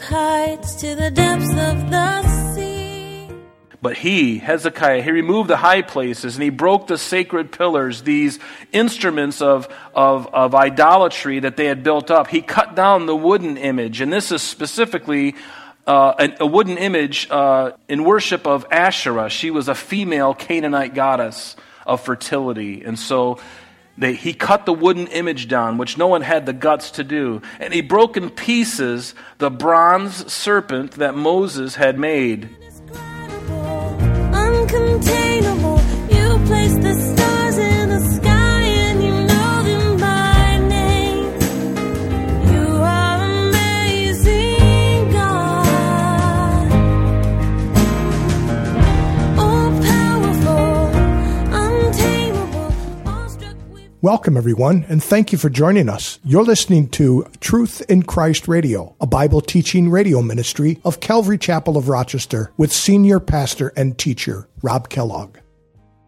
with heights to the depths of the sea. But he, Hezekiah, he removed the high places and he broke the sacred pillars, these instruments of, of, of idolatry that they had built up. He cut down the wooden image, and this is specifically uh, a, a, wooden image uh, in worship of Asherah. She was a female Canaanite goddess of fertility. And so they, he cut the wooden image down, which no one had the guts to do. And he broke in pieces the bronze serpent that Moses had made. Welcome, everyone, and thank you for joining us. You're listening to Truth in Christ Radio, a Bible teaching radio ministry of Calvary Chapel of Rochester with senior pastor and teacher Rob Kellogg.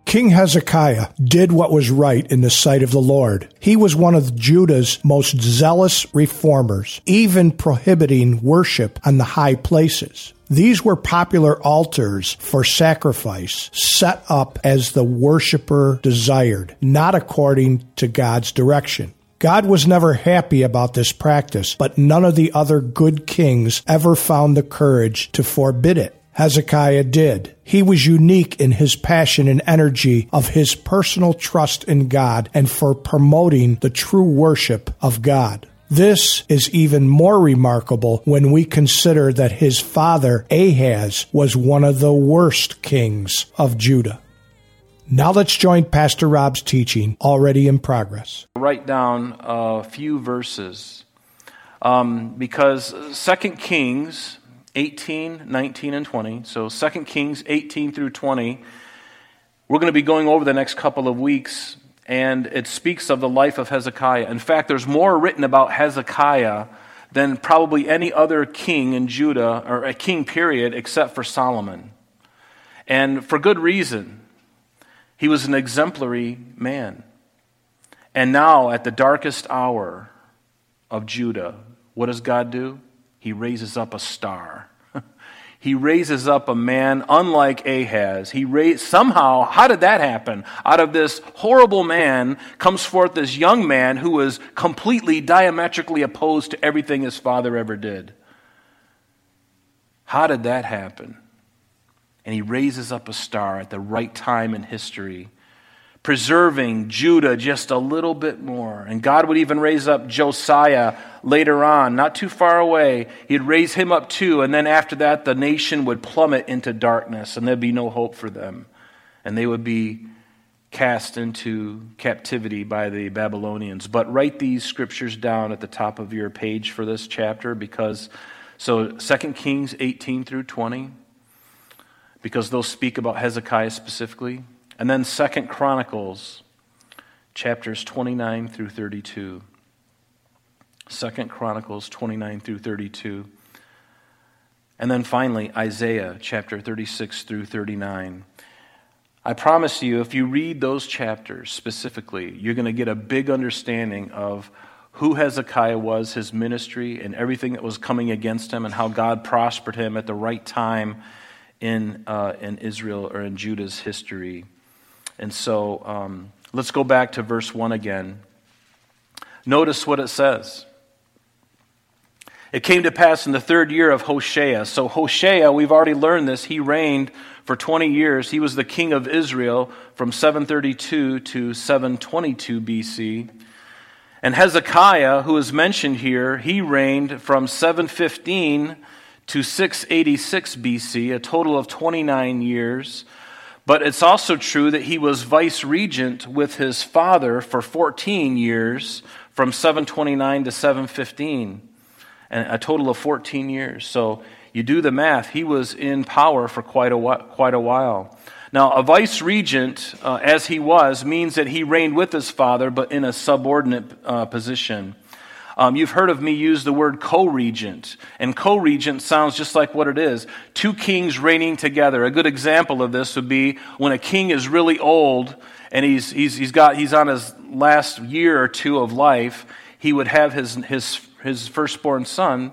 King Hezekiah did what was right in the sight of the Lord. He was one of Judah's most zealous reformers, even prohibiting worship on the high places. These were popular altars for sacrifice set up as the worshiper desired, not according to God's direction. God was never happy about this practice, but none of the other good kings ever found the courage to forbid it. Hezekiah did. He was unique in his passion and energy of his personal trust in God and for promoting the true worship of God. This is even more remarkable when we consider that his father Ahaz was one of the worst kings of Judah. Now let's join Pastor Rob's teaching already in progress. Write down a few verses um, because 2 Kings 18, 19, and 20. So 2 Kings 18 through 20. We're going to be going over the next couple of weeks, and it speaks of the life of Hezekiah. In fact, there's more written about Hezekiah than probably any other king in Judah, or a king period, except for Solomon. And for good reason. He was an exemplary man. And now, at the darkest hour of Judah, what does God do? He raises up a star. He raises up a man unlike Ahaz. He raised, somehow, how did that happen? Out of this horrible man comes forth this young man who was completely diametrically opposed to everything his father ever did. How did that happen? And he raises up a star at the right time in history preserving Judah just a little bit more. And God would even raise up Josiah later on, not too far away. He'd raise him up too. And then after that, the nation would plummet into darkness and there'd be no hope for them. And they would be cast into captivity by the Babylonians. But write these scriptures down at the top of your page for this chapter because so 2 Kings 18 through 20 because they'll speak about Hezekiah specifically. And then Second Chronicles chapters 29 through 32. Second Chronicles 29 through 32. And then finally, Isaiah chapter 36 through 39. I promise you, if you read those chapters specifically, you're going to get a big understanding of who Hezekiah was, his ministry, and everything that was coming against him, and how God prospered him at the right time in, uh, in Israel or in Judah's history. And so um, let's go back to verse 1 again. Notice what it says. It came to pass in the third year of Hoshea. So, Hoshea, we've already learned this, he reigned for 20 years. He was the king of Israel from 732 to 722 BC. And Hezekiah, who is mentioned here, he reigned from 715 to 686 BC, a total of 29 years. But it's also true that he was vice regent with his father for 14 years, from 729 to 715, and a total of 14 years. So you do the math, he was in power for quite a, quite a while. Now, a vice regent, uh, as he was, means that he reigned with his father, but in a subordinate uh, position. Um, you've heard of me use the word co regent, and co regent sounds just like what it is two kings reigning together. A good example of this would be when a king is really old and he's, he's, he's, got, he's on his last year or two of life, he would have his, his, his firstborn son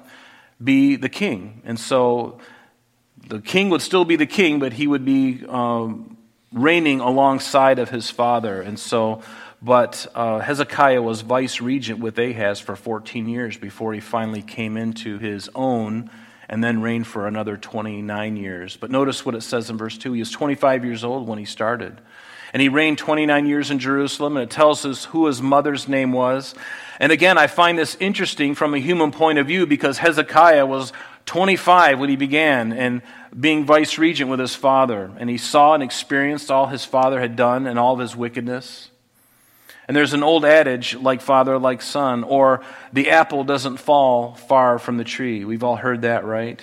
be the king. And so the king would still be the king, but he would be um, reigning alongside of his father. And so, but uh, Hezekiah was vice regent with Ahaz for 14 years before he finally came into his own and then reigned for another 29 years. But notice what it says in verse 2. He was 25 years old when he started. And he reigned 29 years in Jerusalem, and it tells us who his mother's name was. And again, I find this interesting from a human point of view because Hezekiah was 25 when he began and being vice regent with his father. And he saw and experienced all his father had done and all of his wickedness. And there's an old adage, like father, like son, or the apple doesn't fall far from the tree. We've all heard that, right?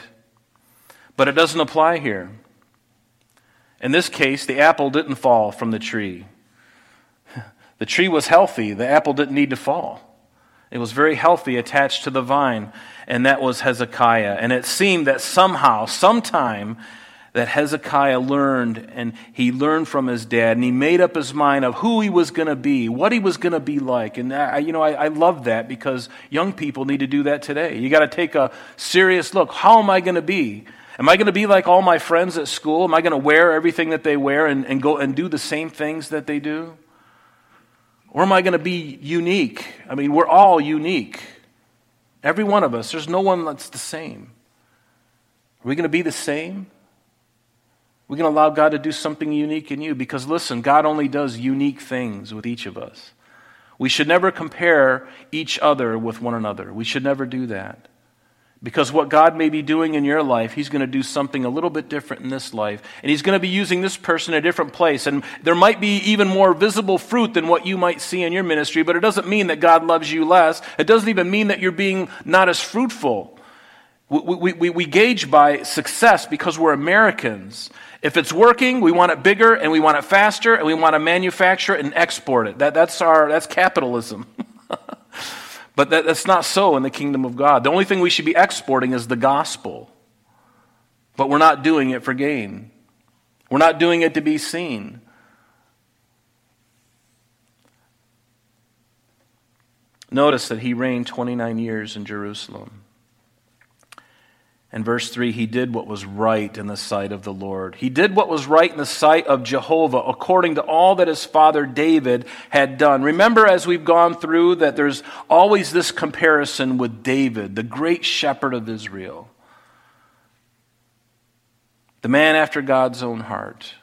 But it doesn't apply here. In this case, the apple didn't fall from the tree. The tree was healthy, the apple didn't need to fall. It was very healthy, attached to the vine, and that was Hezekiah. And it seemed that somehow, sometime, that Hezekiah learned, and he learned from his dad, and he made up his mind of who he was going to be, what he was going to be like. And I, you know, I, I love that because young people need to do that today. You got to take a serious look. How am I going to be? Am I going to be like all my friends at school? Am I going to wear everything that they wear and, and go and do the same things that they do? Or am I going to be unique? I mean, we're all unique. Every one of us. There's no one that's the same. Are we going to be the same? Going to allow God to do something unique in you because, listen, God only does unique things with each of us. We should never compare each other with one another. We should never do that. Because what God may be doing in your life, He's going to do something a little bit different in this life. And He's going to be using this person in a different place. And there might be even more visible fruit than what you might see in your ministry, but it doesn't mean that God loves you less. It doesn't even mean that you're being not as fruitful. We, we, we gauge by success because we're Americans. If it's working, we want it bigger and we want it faster and we want to manufacture it and export it. That, that's, our, that's capitalism. but that, that's not so in the kingdom of God. The only thing we should be exporting is the gospel. But we're not doing it for gain, we're not doing it to be seen. Notice that he reigned 29 years in Jerusalem. And verse 3 He did what was right in the sight of the Lord. He did what was right in the sight of Jehovah, according to all that his father David had done. Remember, as we've gone through, that there's always this comparison with David, the great shepherd of Israel, the man after God's own heart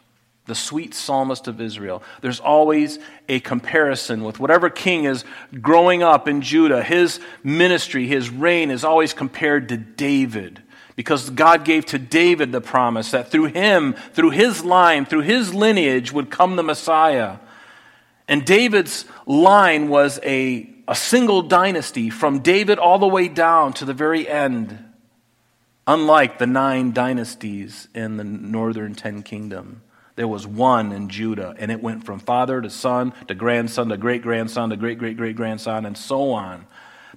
the sweet psalmist of Israel. There's always a comparison with whatever king is growing up in Judah. His ministry, his reign is always compared to David. Because God gave to David the promise that through him, through his line, through his lineage would come the Messiah. And David's line was a, a single dynasty from David all the way down to the very end, unlike the nine dynasties in the northern ten kingdom. There was one in Judah, and it went from father to son to grandson to great grandson to great great great grandson, and so on.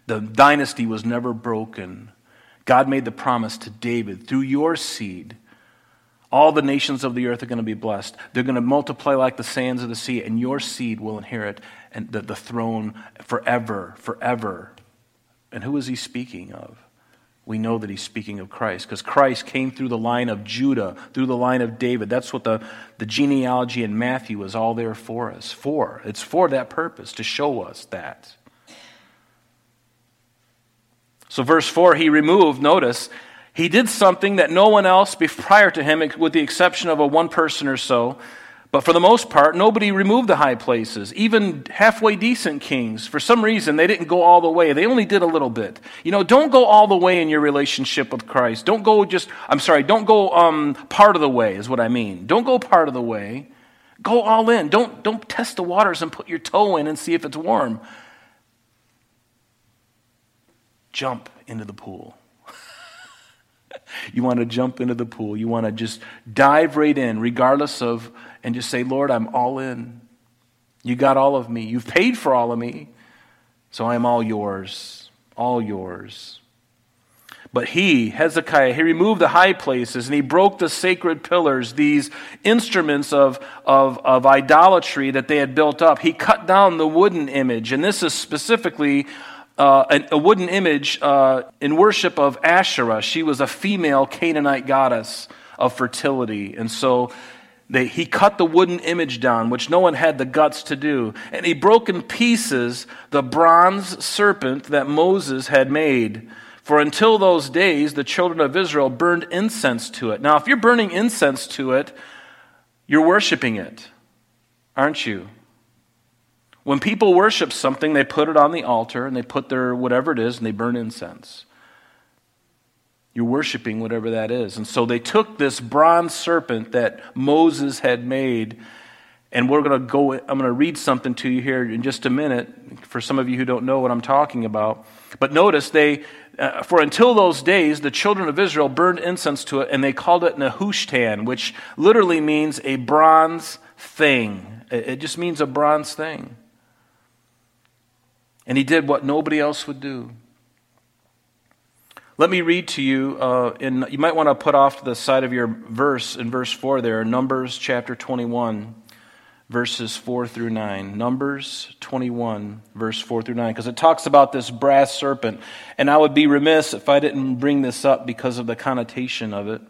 The dynasty was never broken. God made the promise to David through your seed. All the nations of the earth are going to be blessed. They're going to multiply like the sands of the sea, and your seed will inherit and the, the throne forever, forever. And who is he speaking of? We know that he's speaking of Christ because Christ came through the line of Judah, through the line of David. That's what the, the genealogy in Matthew is all there for us. For. It's for that purpose, to show us that. So, verse 4, he removed, notice, he did something that no one else prior to him, with the exception of a one person or so, but for the most part, nobody removed the high places. Even halfway decent kings, for some reason, they didn't go all the way. They only did a little bit. You know, don't go all the way in your relationship with Christ. Don't go just, I'm sorry, don't go um, part of the way, is what I mean. Don't go part of the way. Go all in. Don't, don't test the waters and put your toe in and see if it's warm jump into the pool. you want to jump into the pool. You want to just dive right in, regardless of, and just say, Lord, I'm all in. You got all of me. You've paid for all of me. So I am all yours. All yours. But he, Hezekiah, he removed the high places and he broke the sacred pillars, these instruments of, of, of idolatry that they had built up. He cut down the wooden image. And this is specifically uh, a, wooden image uh, in worship of Asherah. She was a female Canaanite goddess of fertility. And so they, he cut the wooden image down, which no one had the guts to do. And he broke in pieces the bronze serpent that Moses had made. For until those days, the children of Israel burned incense to it. Now, if you're burning incense to it, you're worshiping it, aren't you? When people worship something, they put it on the altar and they put their whatever it is and they burn incense. You're worshiping whatever that is. And so they took this bronze serpent that Moses had made, and we're going to go, I'm going to read something to you here in just a minute for some of you who don't know what I'm talking about. But notice they, uh, for until those days, the children of Israel burned incense to it, and they called it Nehushtan, which literally means a bronze thing. It just means a bronze thing. And he did what nobody else would do. Let me read to you, uh, in, you might want to put off to the side of your verse in verse 4 there, Numbers chapter 21, verses 4 through 9. Numbers 21, verse 4 through 9, because it talks about this brass serpent. And I would be remiss if I didn't bring this up because of the connotation of it.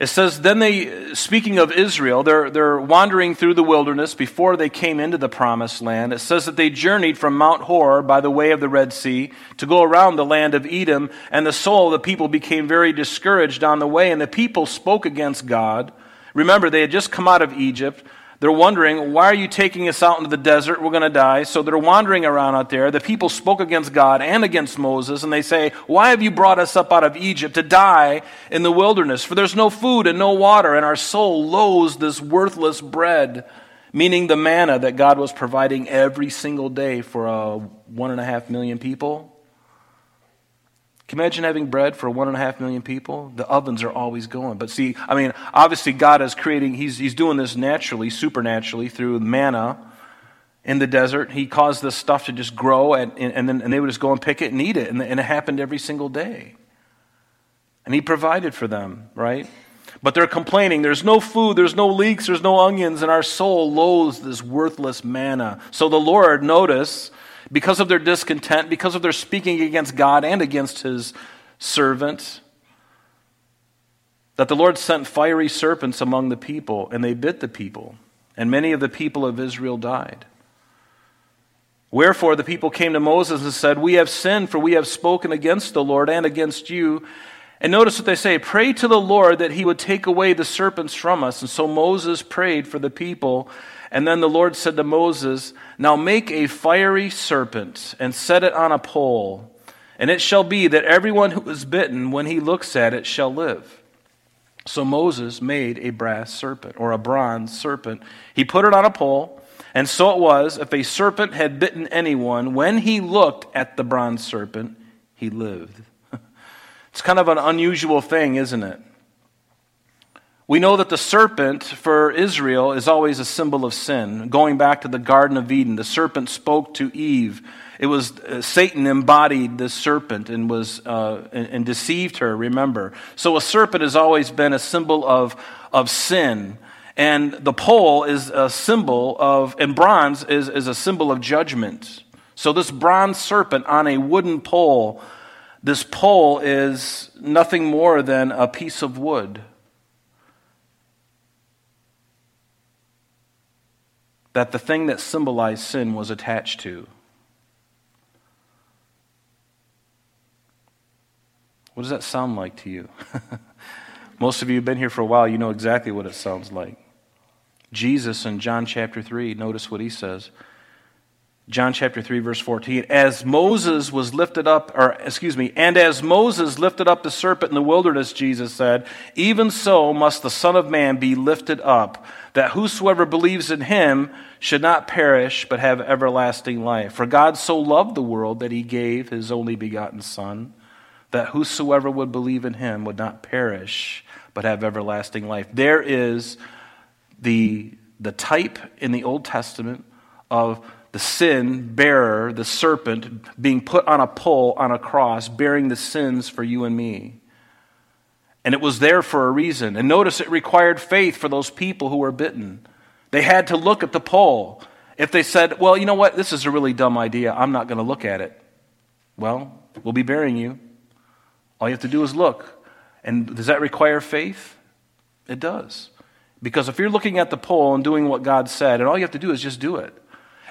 It says, then they, speaking of Israel, they're, they're wandering through the wilderness before they came into the promised land. It says that they journeyed from Mount Hor by the way of the Red Sea to go around the land of Edom, and the soul of the people became very discouraged on the way, and the people spoke against God. Remember, they had just come out of Egypt. They're wondering, why are you taking us out into the desert? We're going to die. So they're wandering around out there. The people spoke against God and against Moses, and they say, Why have you brought us up out of Egypt to die in the wilderness? For there's no food and no water, and our soul loathes this worthless bread, meaning the manna that God was providing every single day for uh, one and a half million people. Can you imagine having bread for one and a half million people? The ovens are always going. But see, I mean, obviously God is creating, he's, he's doing this naturally, supernaturally through manna in the desert. He caused this stuff to just grow, and, and, then, and they would just go and pick it and eat it. And, and it happened every single day. And he provided for them, right? But they're complaining. There's no food, there's no leeks, there's no onions, and our soul loathes this worthless manna. So the Lord, notice, because of their discontent, because of their speaking against God and against his servant, that the Lord sent fiery serpents among the people, and they bit the people, and many of the people of Israel died. Wherefore the people came to Moses and said, We have sinned, for we have spoken against the Lord and against you. And notice what they say Pray to the Lord that he would take away the serpents from us. And so Moses prayed for the people. And then the Lord said to Moses, Now make a fiery serpent and set it on a pole. And it shall be that everyone who is bitten, when he looks at it, shall live. So Moses made a brass serpent, or a bronze serpent. He put it on a pole. And so it was, if a serpent had bitten anyone, when he looked at the bronze serpent, he lived. It's kind of an unusual thing, isn't it? We know that the serpent for Israel is always a symbol of sin. Going back to the Garden of Eden, the serpent spoke to Eve. It was uh, Satan embodied this serpent and was uh, and, and, deceived her. Remember, so a serpent has always been a symbol of of sin, and the pole is a symbol of, and bronze is is a symbol of judgment. So this bronze serpent on a wooden pole, this pole is nothing more than a piece of wood that the thing that symbolized sin was attached to. What does that sound like to you? Most of you have been here for a while, you know exactly what it sounds like. Jesus in John chapter 3, notice what he says. John chapter 3, verse 14. As Moses was lifted up, or excuse me, and as Moses lifted up the serpent in the wilderness, Jesus said, even so must the Son of Man be lifted up, that whosoever believes in him should not perish, but have everlasting life. For God so loved the world that he gave his only begotten Son, that whosoever would believe in him would not perish, but have everlasting life. There is the, the type in the Old Testament of the sin bearer, the serpent, being put on a pole on a cross, bearing the sins for you and me. And it was there for a reason. And notice it required faith for those people who were bitten. They had to look at the pole. If they said, well, you know what, this is a really dumb idea, I'm not going to look at it, well, we'll be burying you. All you have to do is look. And does that require faith? It does. Because if you're looking at the pole and doing what God said, and all you have to do is just do it.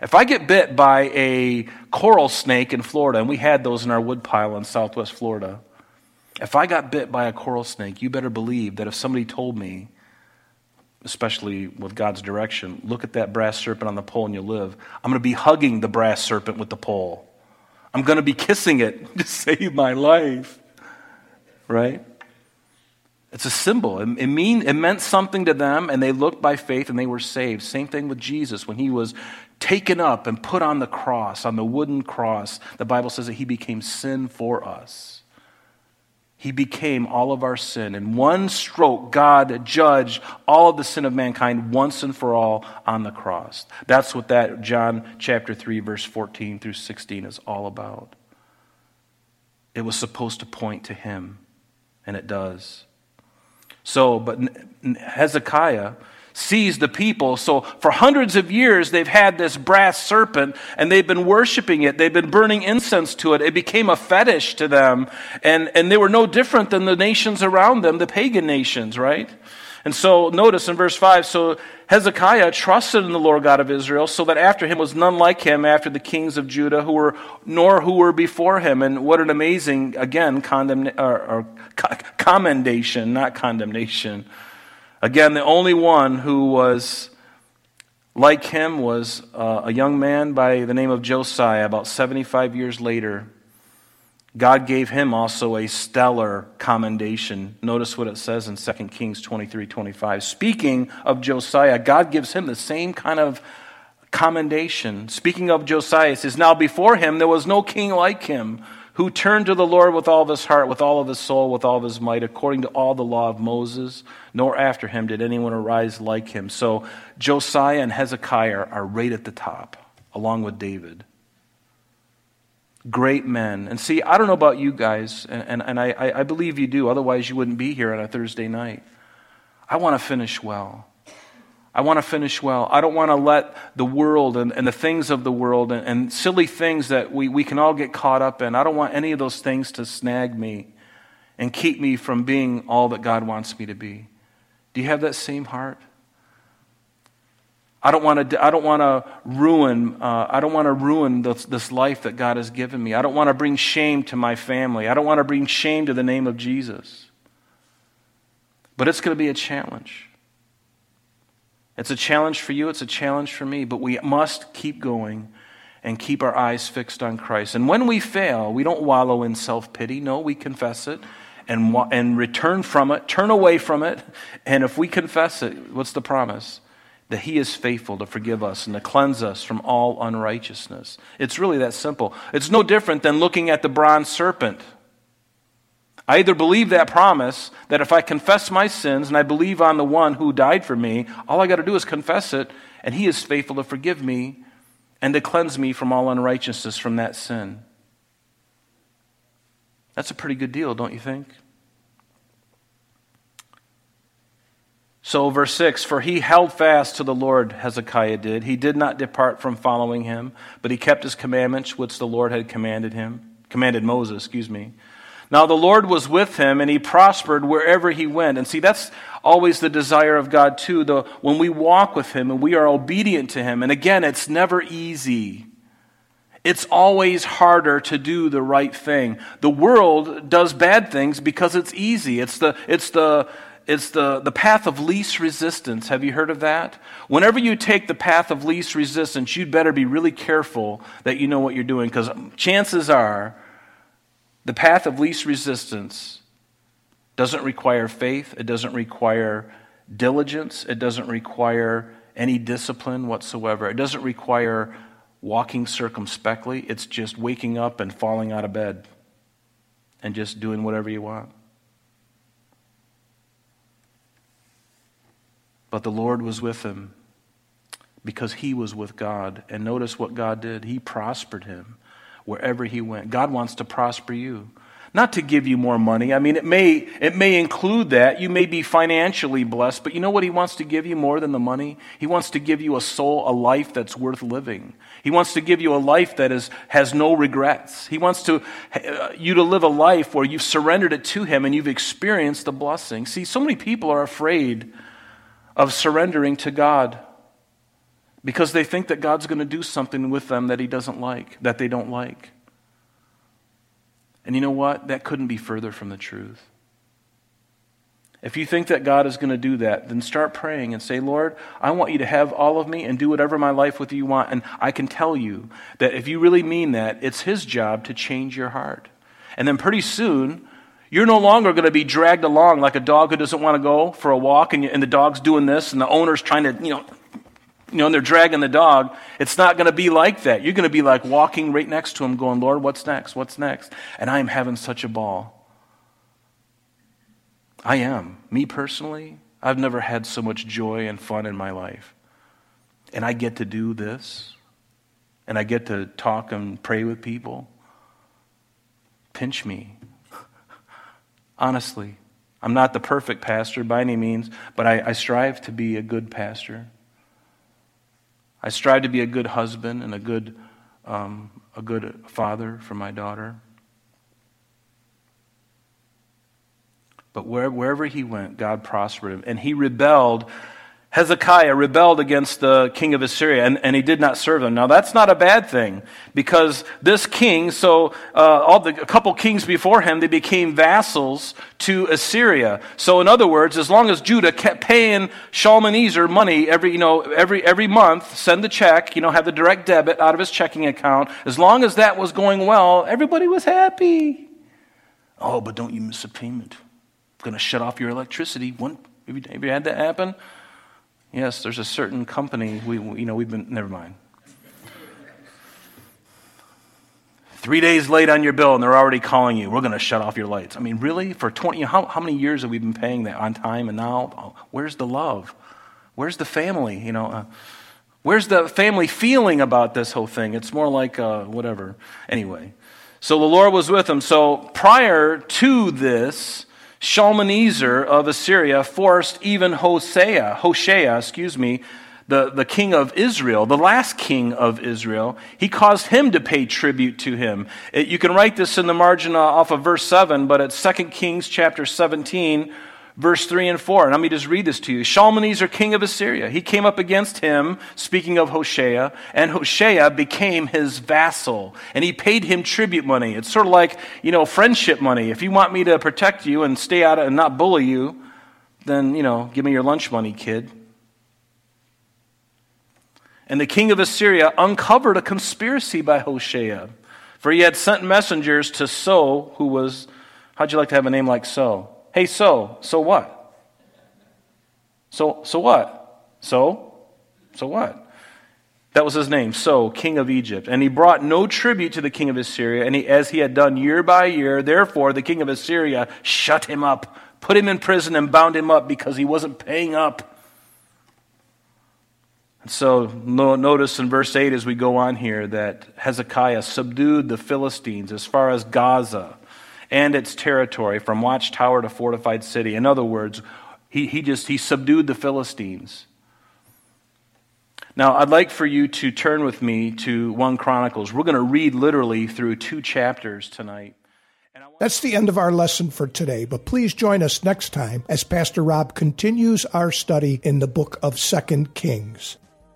If I get bit by a coral snake in Florida, and we had those in our woodpile in southwest Florida, if I got bit by a coral snake, you better believe that if somebody told me, especially with God's direction, look at that brass serpent on the pole and you'll live, I'm going to be hugging the brass serpent with the pole. I'm going to be kissing it to save my life. Right? It's a symbol. It, mean, it meant something to them, and they looked by faith and they were saved. Same thing with Jesus. When he was taken up and put on the cross, on the wooden cross, the Bible says that he became sin for us. He became all of our sin. In one stroke, God judged all of the sin of mankind once and for all on the cross. That's what that John chapter 3, verse 14 through 16 is all about. It was supposed to point to him, and it does. So, but Hezekiah sees the people. So, for hundreds of years, they've had this brass serpent and they've been worshiping it. They've been burning incense to it. It became a fetish to them. And, and they were no different than the nations around them, the pagan nations, right? And so, notice in verse 5 so Hezekiah trusted in the Lord God of Israel, so that after him was none like him after the kings of Judah, who were, nor who were before him. And what an amazing, again, condemn, or, or commendation, not condemnation. Again, the only one who was like him was uh, a young man by the name of Josiah, about 75 years later. God gave him also a stellar commendation. Notice what it says in 2 Kings 23 25. Speaking of Josiah, God gives him the same kind of commendation. Speaking of Josiah, it says, Now before him there was no king like him who turned to the Lord with all of his heart, with all of his soul, with all of his might, according to all the law of Moses, nor after him did anyone arise like him. So Josiah and Hezekiah are right at the top, along with David great men. And see, I don't know about you guys, and, and, and I, I believe you do, otherwise, you wouldn't be here on a Thursday night. I want to finish well. I want to finish well. I don't want to let the world and, and the things of the world and, and silly things that we, we can all get caught up in, I don't want any of those things to snag me and keep me from being all that God wants me to be. Do you have that same heart? I don't want to, I don't want to ruin, uh, I don't want to ruin this, this life that God has given me. I don't want to bring shame to my family. I don't want to bring shame to the name of Jesus. But it's going to be a challenge. It's a challenge for you, it's a challenge for me, but we must keep going and keep our eyes fixed on Christ. And when we fail, we don't wallow in self pity. No, we confess it and, and return from it, turn away from it. And if we confess it, what's the promise? that He is faithful to forgive us and to cleanse us from all unrighteousness. It's really that simple. It's no different than looking at the bronze serpent. I either believe that promise that if I confess my sins and I believe on the one who died for me, all I got to do is confess it, and He is faithful to forgive me and to cleanse me from all unrighteousness from that sin. That's a pretty good deal, don't you think? So, verse 6 For he held fast to the Lord, Hezekiah did. He did not depart from following him, but he kept his commandments, which the Lord had commanded him, commanded Moses, excuse me. Now, the Lord was with him, and he prospered wherever he went. And see, that's always the desire of God, too. The, when we walk with him and we are obedient to him, and again, it's never easy. It's always harder to do the right thing. The world does bad things because it's easy. It's the, it's the, it's the, the path of least resistance. Have you heard of that? Whenever you take the path of least resistance, you'd better be really careful that you know what you're doing because chances are the path of least resistance doesn't require faith, it doesn't require diligence, it doesn't require any discipline whatsoever, it doesn't require walking circumspectly. It's just waking up and falling out of bed and just doing whatever you want. But the Lord was with him because he was with God. And notice what God did He prospered him wherever he went. God wants to prosper you. Not to give you more money. I mean, it may, it may include that. You may be financially blessed, but you know what He wants to give you more than the money? He wants to give you a soul, a life that's worth living. He wants to give you a life that is, has no regrets. He wants to, uh, you to live a life where you've surrendered it to Him and you've experienced the blessing. See, so many people are afraid of surrendering to God because they think that God's going to do something with them that He doesn't like, that they don't like. And you know what? That couldn't be further from the truth. If you think that God is going to do that, then start praying and say, Lord, I want you to have all of me and do whatever my life with you want. And I can tell you that if you really mean that, it's His job to change your heart. And then pretty soon, you're no longer going to be dragged along like a dog who doesn't want to go for a walk and, you, and the dog's doing this and the owner's trying to, you know, you know, and they're dragging the dog, it's not going to be like that. You're going to be like walking right next to him, going, Lord, what's next? What's next? And I am having such a ball. I am. Me personally, I've never had so much joy and fun in my life. And I get to do this, and I get to talk and pray with people. Pinch me. Honestly, I'm not the perfect pastor by any means, but I, I strive to be a good pastor. I strive to be a good husband and a good, um, a good father for my daughter. But where, wherever he went, God prospered him. And he rebelled Hezekiah rebelled against the king of Assyria and, and he did not serve them. Now that's not a bad thing because this king, so uh, all the, a couple kings before him, they became vassals to Assyria. So in other words, as long as Judah kept paying Shalmaneser money every, you know, every, every month, send the check, you know, have the direct debit out of his checking account, as long as that was going well, everybody was happy. Oh, but don't you miss a payment. I'm going to shut off your electricity. One, have you, have you had that happen? Yes, there's a certain company, we, you know, we've been, never mind. Three days late on your bill, and they're already calling you. We're going to shut off your lights. I mean, really? For 20, how, how many years have we been paying that on time? And now, where's the love? Where's the family? You know, uh, where's the family feeling about this whole thing? It's more like uh, whatever. Anyway, so the Lord was with him. So prior to this, Shalmaneser of Assyria forced even Hosea, Hoshea, excuse me, the, the king of Israel, the last king of Israel, he caused him to pay tribute to him. It, you can write this in the margin uh, off of verse 7, but it's 2 Kings chapter 17, verse 3 and 4. And let me just read this to you. Shalmaneser, king of Assyria, he came up against him, speaking of Hoshea, and Hoshea became his vassal, and he paid him tribute money. It's sort of like, you know, friendship money. If you want me to protect you and stay out and not bully you, then, you know, give me your lunch money, kid. And the king of Assyria uncovered a conspiracy by Hoshea, for he had sent messengers to So, who was, how'd you like to have a name like So? Hey, so, so what? So, so what? So, so what? That was his name, So, king of Egypt. And he brought no tribute to the king of Assyria, and he, as he had done year by year. Therefore, the king of Assyria shut him up, put him in prison, and bound him up because he wasn't paying up. And so, notice in verse 8 as we go on here that Hezekiah subdued the Philistines as far as Gaza and its territory from watchtower to fortified city. In other words, he, he just he subdued the Philistines. Now, I'd like for you to turn with me to 1 Chronicles. We're going to read literally through two chapters tonight. That's the end of our lesson for today, but please join us next time as Pastor Rob continues our study in the book of Second Kings.